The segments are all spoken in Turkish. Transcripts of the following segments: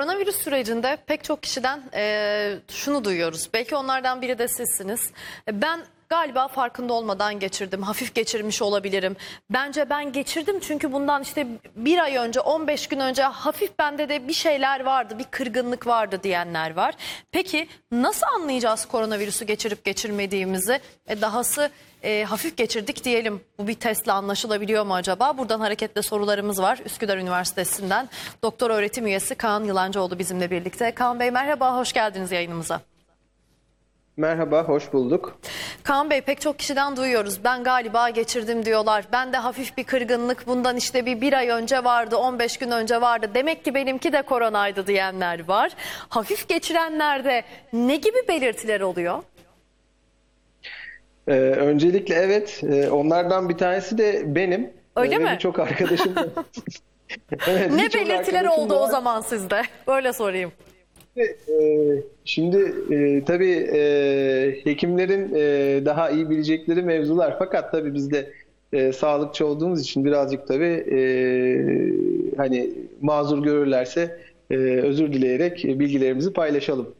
Koronavirüs sürecinde pek çok kişiden e, şunu duyuyoruz. Belki onlardan biri de sizsiniz. E, Ben galiba farkında olmadan geçirdim. Hafif geçirmiş olabilirim. Bence ben geçirdim çünkü bundan işte bir ay önce 15 gün önce hafif bende de bir şeyler vardı. Bir kırgınlık vardı diyenler var. Peki nasıl anlayacağız koronavirüsü geçirip geçirmediğimizi? E, dahası e, hafif geçirdik diyelim. Bu bir testle anlaşılabiliyor mu acaba? Buradan hareketle sorularımız var. Üsküdar Üniversitesi'nden doktor öğretim üyesi Kaan Yılancıoğlu bizimle birlikte. Kaan Bey merhaba, hoş geldiniz yayınımıza. Merhaba, hoş bulduk. Kaan Bey pek çok kişiden duyuyoruz. Ben galiba geçirdim diyorlar. Ben de hafif bir kırgınlık bundan işte bir, bir ay önce vardı, 15 gün önce vardı. Demek ki benimki de koronaydı diyenler var. Hafif geçirenlerde ne gibi belirtiler oluyor? Ee, öncelikle evet, e, onlardan bir tanesi de benim. Öyle Ee, mi? Birçok arkadaşım. Evet, Ne belirtiler oldu da o var. zaman sizde? Böyle sorayım. Ee, Şimdi e, tabii e, hekimlerin e, daha iyi bilecekleri mevzular. Fakat tabii biz de e, sağlıkçı olduğumuz için birazcık tabii e, hani mazur görürlerse e, özür dileyerek e, bilgilerimizi paylaşalım.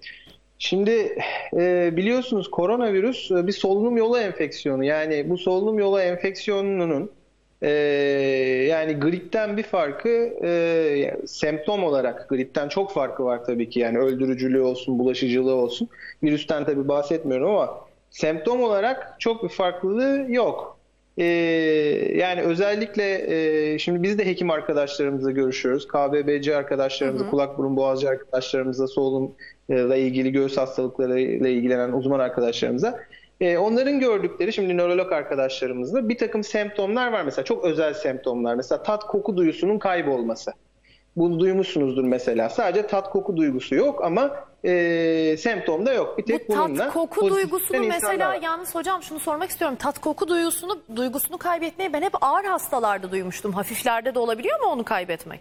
Şimdi e, biliyorsunuz koronavirüs e, bir solunum yolu enfeksiyonu. Yani bu solunum yolu enfeksiyonunun e, yani gripten bir farkı e, semptom olarak gripten çok farkı var tabii ki. Yani öldürücülüğü olsun, bulaşıcılığı olsun. Virüsten tabii bahsetmiyorum ama semptom olarak çok bir farklılığı yok. E, yani özellikle e, şimdi biz de hekim arkadaşlarımızla görüşüyoruz. KBBC arkadaşlarımızla, kulak burun boğazcı arkadaşlarımızla, solunumla ilgili göğüs hastalıklarıyla ilgilenen uzman arkadaşlarımıza. E, onların gördükleri şimdi nörolog arkadaşlarımızda bir takım semptomlar var mesela çok özel semptomlar. Mesela tat koku duyusunun kaybolması. Bunu duymuşsunuzdur mesela. Sadece tat koku duygusu yok ama e, semptom da yok. Bir Bu tek bununla tat koku duygusunu mesela var. yalnız hocam şunu sormak istiyorum. Tat koku duygusunu duygusunu kaybetmeyi ben hep ağır hastalarda duymuştum. Hafiflerde de olabiliyor mu onu kaybetmek?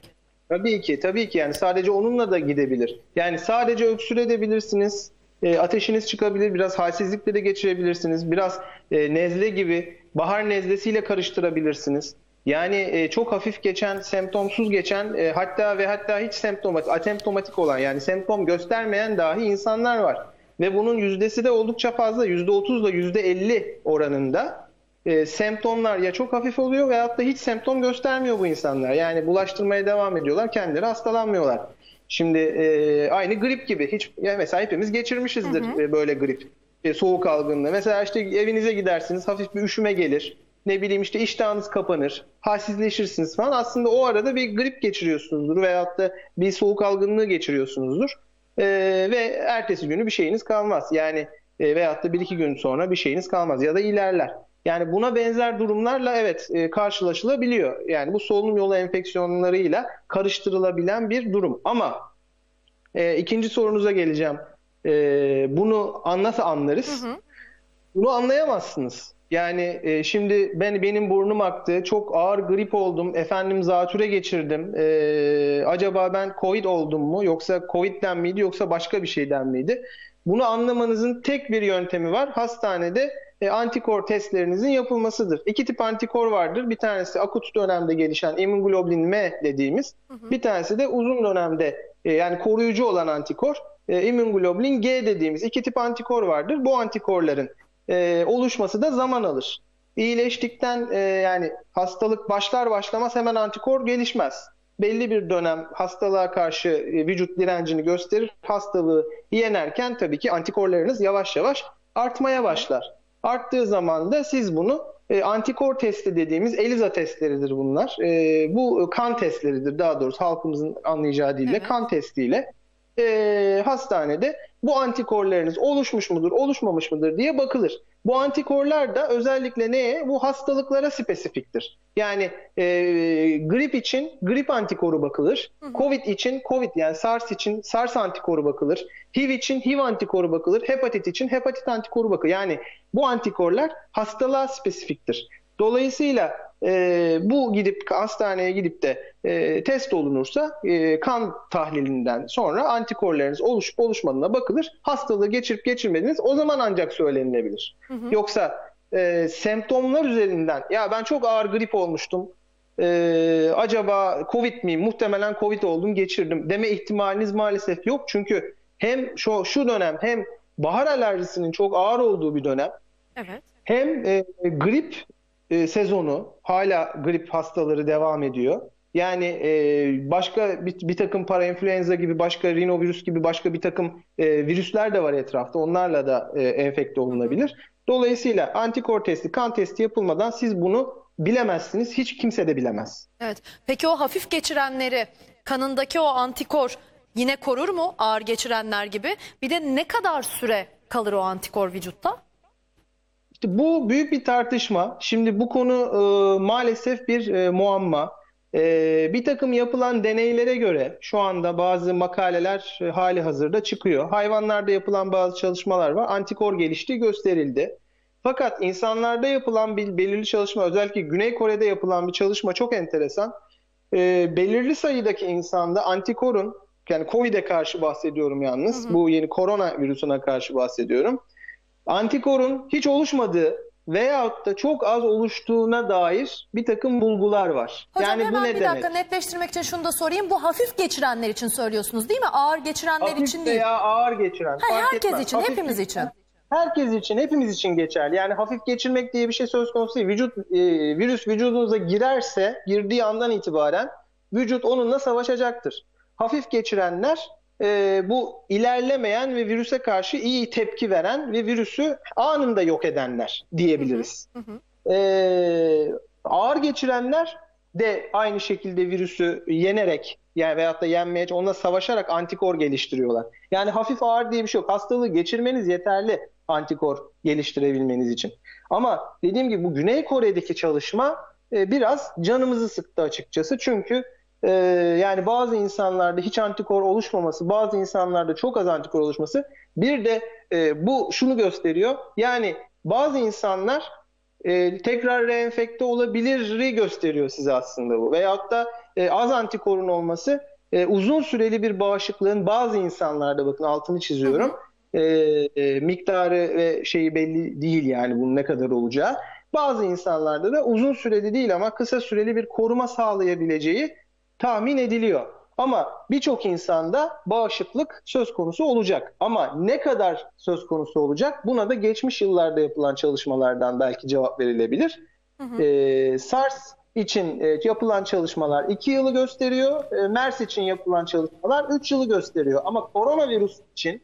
Tabii ki, tabii ki yani sadece onunla da gidebilir. Yani sadece öksürebilirsiniz, e, ateşiniz çıkabilir, biraz halsizlikle de geçirebilirsiniz, biraz e, nezle gibi bahar nezlesiyle karıştırabilirsiniz. Yani e, çok hafif geçen, semptomsuz geçen, e, hatta ve hatta hiç semptomatik, asemptomatik olan yani semptom göstermeyen dahi insanlar var. Ve bunun yüzdesi de oldukça fazla, %30 ile %50 oranında e, semptomlar ya çok hafif oluyor veyahut da hiç semptom göstermiyor bu insanlar. Yani bulaştırmaya devam ediyorlar, kendileri hastalanmıyorlar. Şimdi e, aynı grip gibi. Hiç yani mesela hepimiz geçirmişizdir e, böyle grip. E, soğuk algınlığı. Mesela işte evinize gidersiniz, hafif bir üşüme gelir. Ne bileyim işte iştahınız kapanır, halsizleşirsiniz falan. Aslında o arada bir grip geçiriyorsunuzdur veyahut da bir soğuk algınlığı geçiriyorsunuzdur. E, ve ertesi günü bir şeyiniz kalmaz. Yani e, veyahut da bir iki gün sonra bir şeyiniz kalmaz ya da ilerler. Yani buna benzer durumlarla evet e, karşılaşılabiliyor. Yani bu solunum yolu enfeksiyonlarıyla karıştırılabilen bir durum. Ama e, ikinci sorunuza geleceğim. E, bunu nasıl anlarız? Bunu anlayamazsınız. Yani e, şimdi ben benim burnum aktı, çok ağır grip oldum, efendim zatüre geçirdim. E, acaba ben Covid oldum mu yoksa Covid'den miydi yoksa başka bir şeyden miydi? Bunu anlamanızın tek bir yöntemi var. Hastanede e, antikor testlerinizin yapılmasıdır. İki tip antikor vardır. Bir tanesi akut dönemde gelişen immunoglobulin M dediğimiz. Bir tanesi de uzun dönemde e, yani koruyucu olan antikor. E, immunoglobulin G dediğimiz iki tip antikor vardır. Bu antikorların e, oluşması da zaman alır. İyileştikten e, yani hastalık başlar başlamaz hemen antikor gelişmez. Belli bir dönem hastalığa karşı e, vücut direncini gösterir. Hastalığı yenerken tabii ki antikorlarınız yavaş yavaş artmaya başlar. Arttığı zaman da siz bunu e, antikor testi dediğimiz ELISA testleridir bunlar. E, bu kan testleridir daha doğrusu halkımızın anlayacağı dille Evet. kan testiyle e, hastanede bu antikorlarınız oluşmuş mudur, oluşmamış mıdır diye bakılır. Bu antikorlar da özellikle neye? Bu hastalıklara spesifiktir. Yani e, grip için grip antikoru bakılır. Covid için Covid yani SARS için SARS antikoru bakılır. HIV için HIV antikoru bakılır. Hepatit için hepatit antikoru bakılır. Yani bu antikorlar hastalığa spesifiktir. Dolayısıyla e, bu gidip hastaneye gidip de e, test olunursa e, kan tahlilinden sonra antikorlarınız oluşup oluşmadığına bakılır. Hastalığı geçirip geçirmediğiniz o zaman ancak söylenilebilir. Yoksa e, semptomlar üzerinden ya ben çok ağır grip olmuştum e, acaba Covid miyim? Muhtemelen Covid oldum, geçirdim deme ihtimaliniz maalesef yok. Çünkü hem şu, şu dönem hem bahar alerjisinin çok ağır olduğu bir dönem Evet. hem e, grip e, sezonu hala grip hastaları devam ediyor. Yani e, başka bir, bir takım parainfluenza gibi başka rinovirüs gibi başka bir takım e, virüsler de var etrafta. Onlarla da e, enfekte olunabilir. Dolayısıyla antikor testi, kan testi yapılmadan siz bunu bilemezsiniz. Hiç kimse de bilemez. Evet. Peki o hafif geçirenleri kanındaki o antikor yine korur mu ağır geçirenler gibi? Bir de ne kadar süre kalır o antikor vücutta? İşte bu büyük bir tartışma. Şimdi bu konu e, maalesef bir e, muamma. E, bir takım yapılan deneylere göre şu anda bazı makaleler e, hali hazırda çıkıyor. Hayvanlarda yapılan bazı çalışmalar var. Antikor geliştiği gösterildi. Fakat insanlarda yapılan bir belirli çalışma, özellikle Güney Kore'de yapılan bir çalışma çok enteresan. E, belirli sayıdaki insanda antikorun, yani COVID'e karşı bahsediyorum yalnız, bu yeni korona virüsüne karşı bahsediyorum antikorun hiç oluşmadığı veyahut da çok az oluştuğuna dair bir takım bulgular var. Hocam yani hemen bu ne bir demek? dakika netleştirmek için şunu da sorayım. Bu hafif geçirenler için söylüyorsunuz değil mi? Ağır geçirenler Hafif için değil. veya ağır geçiren. Ha, herkes etmez. için, Hafif hepimiz için. Herkes için, hepimiz için geçerli. Yani hafif geçirmek diye bir şey söz konusu değil. Vücut, e, virüs vücudunuza girerse, girdiği andan itibaren vücut onunla savaşacaktır. Hafif geçirenler e, bu ilerlemeyen ve virüse karşı iyi tepki veren ve virüsü anında yok edenler diyebiliriz. E, ağır geçirenler de aynı şekilde virüsü yenerek yani veyahut da yenmeye, onunla savaşarak antikor geliştiriyorlar. Yani hafif ağır diye bir şey yok. Hastalığı geçirmeniz yeterli antikor geliştirebilmeniz için. Ama dediğim gibi bu Güney Kore'deki çalışma e, biraz canımızı sıktı açıkçası. Çünkü e, yani bazı insanlarda hiç antikor oluşmaması, bazı insanlarda çok az antikor oluşması bir de e, bu şunu gösteriyor. Yani bazı insanlar e, tekrar reenfekte olabiliri gösteriyor size aslında bu. Veyahut da e, az antikorun olması e, uzun süreli bir bağışıklığın bazı insanlarda bakın altını çiziyorum. E, e, miktarı ve şeyi belli değil yani bunun ne kadar olacağı. Bazı insanlarda da uzun süreli değil ama kısa süreli bir koruma sağlayabileceği tahmin ediliyor. Ama birçok insanda bağışıklık söz konusu olacak. Ama ne kadar söz konusu olacak? Buna da geçmiş yıllarda yapılan çalışmalardan belki cevap verilebilir. Ee, SARS için e, yapılan çalışmalar 2 yılı gösteriyor. E, MERS için yapılan çalışmalar 3 yılı gösteriyor. Ama koronavirüs için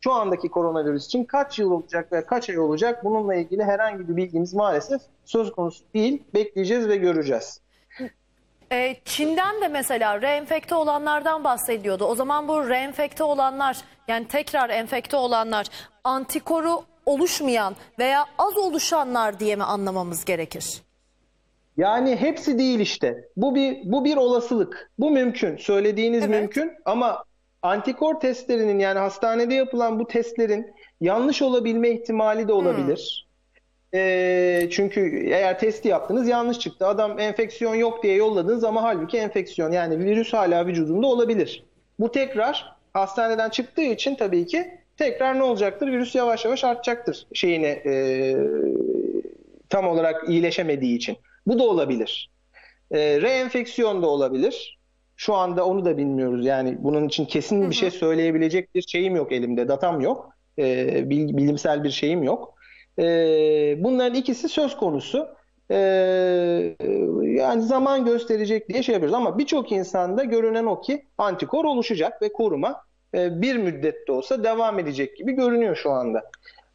şu andaki koronavirüs için kaç yıl olacak ve kaç ay olacak bununla ilgili herhangi bir bilgimiz maalesef söz konusu değil. Bekleyeceğiz ve göreceğiz. Ee, Çin'den de mesela reenfekte olanlardan bahsediyordu. O zaman bu reenfekte olanlar yani tekrar enfekte olanlar antikoru oluşmayan veya az oluşanlar diye mi anlamamız gerekir? Yani hepsi değil işte. Bu bir bu bir olasılık. Bu mümkün. Söylediğiniz Evet. mümkün ama antikor testlerinin yani hastanede yapılan bu testlerin yanlış olabilme ihtimali de olabilir. Çünkü eğer testi yaptınız yanlış çıktı. Adam enfeksiyon yok diye yolladınız ama halbuki enfeksiyon yani virüs hala vücudunda olabilir. Bu tekrar hastaneden çıktığı için tabii ki tekrar ne olacaktır? Virüs yavaş yavaş artacaktır şeyini e, tam olarak iyileşemediği için. Bu da olabilir. E, reenfeksiyon da olabilir. Şu anda onu da bilmiyoruz. Yani bunun için kesin bir şey söyleyebilecek bir şeyim yok elimde. Datam yok. E, bil- bilimsel bir şeyim yok. E, bunların ikisi söz konusu. E, yani zaman gösterecek diye şey yapıyoruz. Ama birçok insanda görünen o ki antikor oluşacak ve koruma e, bir müddet de olsa devam edecek gibi görünüyor şu anda.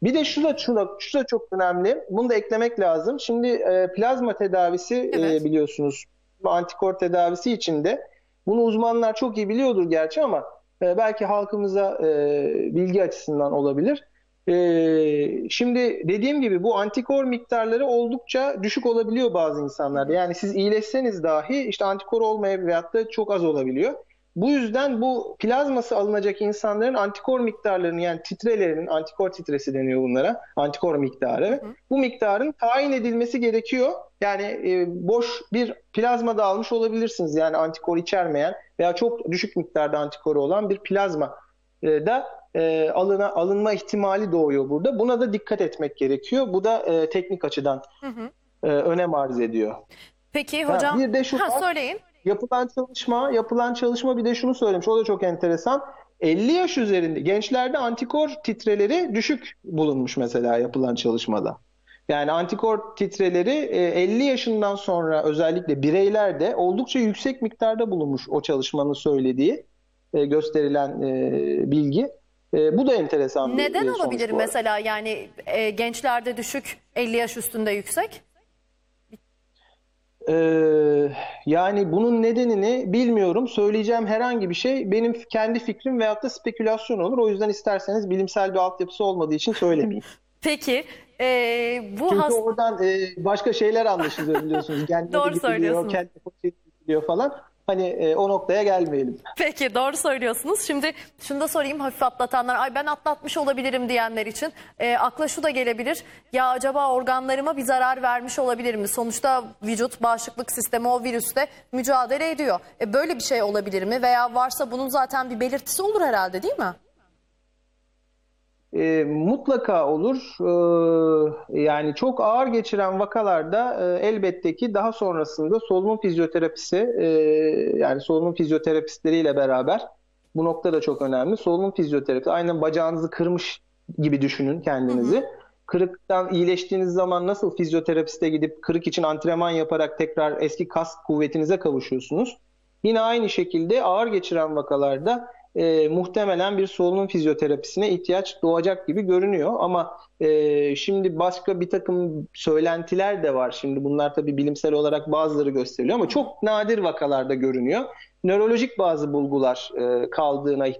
Bir de şu da, şu da, şu da çok önemli. Bunu da eklemek lazım. Şimdi e, plazma tedavisi e, Evet. biliyorsunuz bu antikor tedavisi içinde. Bunu uzmanlar çok iyi biliyordur gerçi ama e, belki halkımıza e, bilgi açısından olabilir. E, şimdi dediğim gibi bu antikor miktarları oldukça düşük olabiliyor bazı insanlarda. Yani siz iyileşseniz dahi işte antikor olmayabilir veyahut da çok az olabiliyor. Bu yüzden bu plazması alınacak insanların antikor miktarlarını yani titrelerinin antikor titresi deniyor bunlara. Antikor miktarı. Bu miktarın tayin edilmesi gerekiyor. Yani e, boş bir plazma da almış olabilirsiniz. Yani antikor içermeyen veya çok düşük miktarda antikoru olan bir plazma e, da e, alına, alınma ihtimali doğuyor burada. Buna da dikkat etmek gerekiyor. Bu da e, teknik açıdan e, önem arz ediyor. Peki hocam. bir de şu ha, var. söyleyin. Yapılan çalışma, yapılan çalışma bir de şunu söylemiş. O da çok enteresan. 50 yaş üzerinde gençlerde antikor titreleri düşük bulunmuş mesela yapılan çalışmada. Yani antikor titreleri e, 50 yaşından sonra özellikle bireylerde oldukça yüksek miktarda bulunmuş o çalışmanın söylediği e, gösterilen e, bilgi. E, Bu da enteresan bir Neden e, sonuç olabilir bu arada. mesela yani e, gençlerde düşük 50 yaş üstünde yüksek? Ee, yani bunun nedenini bilmiyorum. Söyleyeceğim herhangi bir şey benim kendi fikrim veyahut da spekülasyon olur. O yüzden isterseniz bilimsel bir altyapısı olmadığı için söylemeyeyim. Peki e, bu Çünkü hast- oradan e, başka şeyler anlaşılıyor biliyorsunuz. Genleri Doğru gidiliyor, söylüyorsunuz. kendi fosil gidiliyor falan. Hani e, o noktaya gelmeyelim. Peki doğru söylüyorsunuz. Şimdi şunu da sorayım hafif atlatanlar, ay ben atlatmış olabilirim diyenler için e, akla şu da gelebilir. Ya acaba organlarıma bir zarar vermiş olabilir mi? Sonuçta vücut bağışıklık sistemi o virüste mücadele ediyor. E, böyle bir şey olabilir mi? Veya varsa bunun zaten bir belirtisi olur herhalde değil mi? E, mutlaka olur. E, yani çok ağır geçiren vakalarda e, elbette ki daha sonrasında solunum fizyoterapisi e, yani solunum fizyoterapistleriyle beraber bu nokta da çok önemli. Solunum fizyoterapisi aynen bacağınızı kırmış gibi düşünün kendinizi. Kırıktan iyileştiğiniz zaman nasıl fizyoterapiste gidip kırık için antrenman yaparak tekrar eski kas kuvvetinize kavuşuyorsunuz. Yine aynı şekilde ağır geçiren vakalarda e, muhtemelen bir solunum fizyoterapisine ihtiyaç doğacak gibi görünüyor. Ama e, şimdi başka bir takım söylentiler de var. Şimdi bunlar tabii bilimsel olarak bazıları gösteriliyor ama çok nadir vakalarda görünüyor. Nörolojik bazı bulgular e, kaldığına e,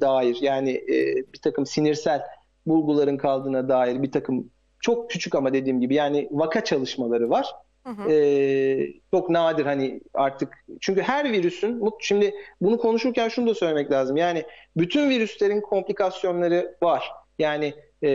dair yani e, bir takım sinirsel bulguların kaldığına dair bir takım çok küçük ama dediğim gibi yani vaka çalışmaları var. Ee, çok nadir hani artık. Çünkü her virüsün şimdi bunu konuşurken şunu da söylemek lazım. Yani bütün virüslerin komplikasyonları var. Yani e,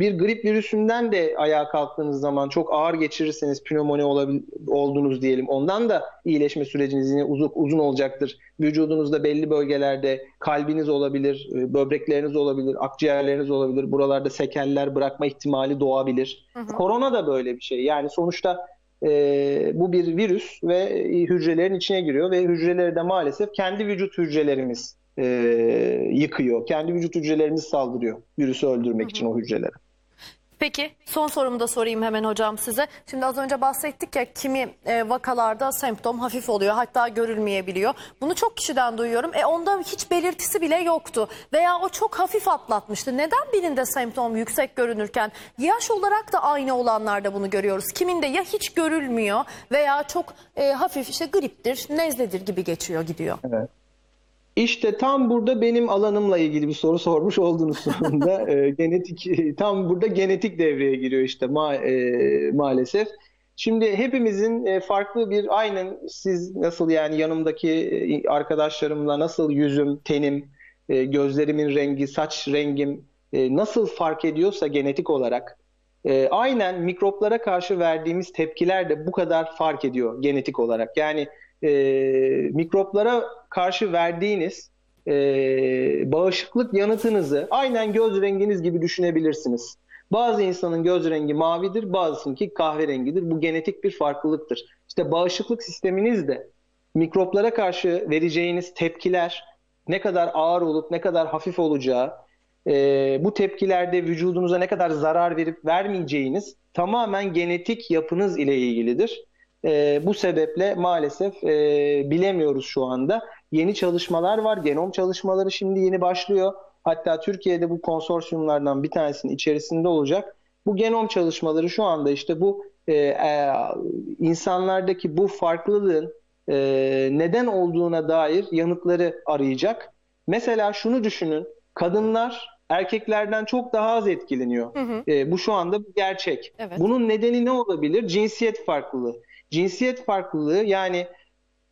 bir grip virüsünden de ayağa kalktığınız zaman çok ağır geçirirseniz pnömoni olabil, oldunuz diyelim. Ondan da iyileşme süreciniz yine uzun, uzun olacaktır. Vücudunuzda belli bölgelerde kalbiniz olabilir e, böbrekleriniz olabilir akciğerleriniz olabilir. Buralarda sekeller bırakma ihtimali doğabilir. Korona da böyle bir şey. Yani sonuçta e, bu bir virüs ve e, hücrelerin içine giriyor ve hücreleri de maalesef kendi vücut hücrelerimiz e, yıkıyor. Kendi vücut hücrelerimiz saldırıyor virüsü öldürmek için o hücrelere. Peki son sorumu da sorayım hemen hocam size. Şimdi az önce bahsettik ya kimi e, vakalarda semptom hafif oluyor hatta görülmeyebiliyor. Bunu çok kişiden duyuyorum. E onda hiç belirtisi bile yoktu veya o çok hafif atlatmıştı. Neden birinde semptom yüksek görünürken yaş olarak da aynı olanlarda bunu görüyoruz. Kiminde ya hiç görülmüyor veya çok e, hafif işte griptir, nezledir gibi geçiyor gidiyor. İşte tam burada benim alanımla ilgili bir soru sormuş oldunuz sonunda. E, genetik tam burada genetik devreye giriyor işte ma- e, maalesef. Şimdi hepimizin e, farklı bir aynen siz nasıl yani yanımdaki e, arkadaşlarımla nasıl yüzüm, tenim, e, gözlerimin rengi, saç rengim e, nasıl fark ediyorsa genetik olarak e, aynen mikroplara karşı verdiğimiz tepkiler de bu kadar fark ediyor genetik olarak. Yani e, mikroplara karşı verdiğiniz e, bağışıklık yanıtınızı aynen göz renginiz gibi düşünebilirsiniz. Bazı insanın göz rengi mavidir, bazısınınki kahverengidir. Bu genetik bir farklılıktır. İşte bağışıklık sisteminiz de mikroplara karşı vereceğiniz tepkiler ne kadar ağır olup ne kadar hafif olacağı, e, bu tepkilerde vücudunuza ne kadar zarar verip vermeyeceğiniz tamamen genetik yapınız ile ilgilidir. E, bu sebeple maalesef e, bilemiyoruz şu anda. Yeni çalışmalar var, genom çalışmaları şimdi yeni başlıyor. Hatta Türkiye'de bu konsorsiyumlardan bir tanesinin içerisinde olacak. Bu genom çalışmaları şu anda işte bu e, e, insanlardaki bu farklılığın e, neden olduğuna dair yanıtları arayacak. Mesela şunu düşünün, kadınlar erkeklerden çok daha az etkileniyor. E, bu şu anda bir gerçek. Evet. Bunun nedeni ne olabilir? Cinsiyet farklılığı. Cinsiyet farklılığı yani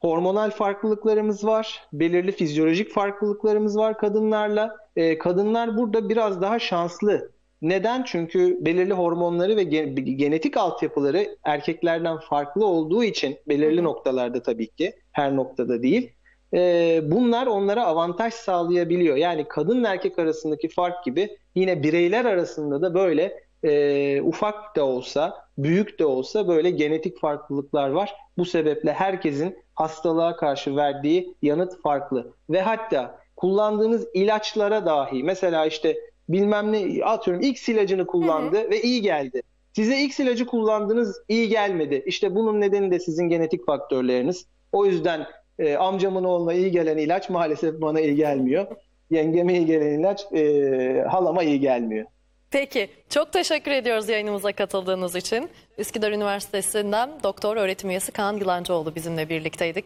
hormonal farklılıklarımız var, belirli fizyolojik farklılıklarımız var kadınlarla. E, kadınlar burada biraz daha şanslı. Neden? Çünkü belirli hormonları ve gen- genetik altyapıları erkeklerden farklı olduğu için belirli noktalarda tabii ki her noktada değil. e, bunlar onlara avantaj sağlayabiliyor. Yani kadın erkek arasındaki fark gibi yine bireyler arasında da böyle e, ufak da olsa büyük de olsa böyle genetik farklılıklar var. Bu sebeple herkesin hastalığa karşı verdiği yanıt farklı. Ve hatta kullandığınız ilaçlara dahi mesela işte bilmem ne atıyorum X ilacını kullandı ve iyi geldi. Size X ilacı kullandınız iyi gelmedi. İşte bunun nedeni de sizin genetik faktörleriniz. O yüzden e, amcamın oğluna iyi gelen ilaç maalesef bana iyi gelmiyor. Yengeme iyi gelen ilaç e, halama iyi gelmiyor. Peki çok teşekkür ediyoruz yayınımıza katıldığınız için. Üsküdar Üniversitesi'nden doktor öğretim üyesi Kaan Yılancıoğlu bizimle birlikteydi.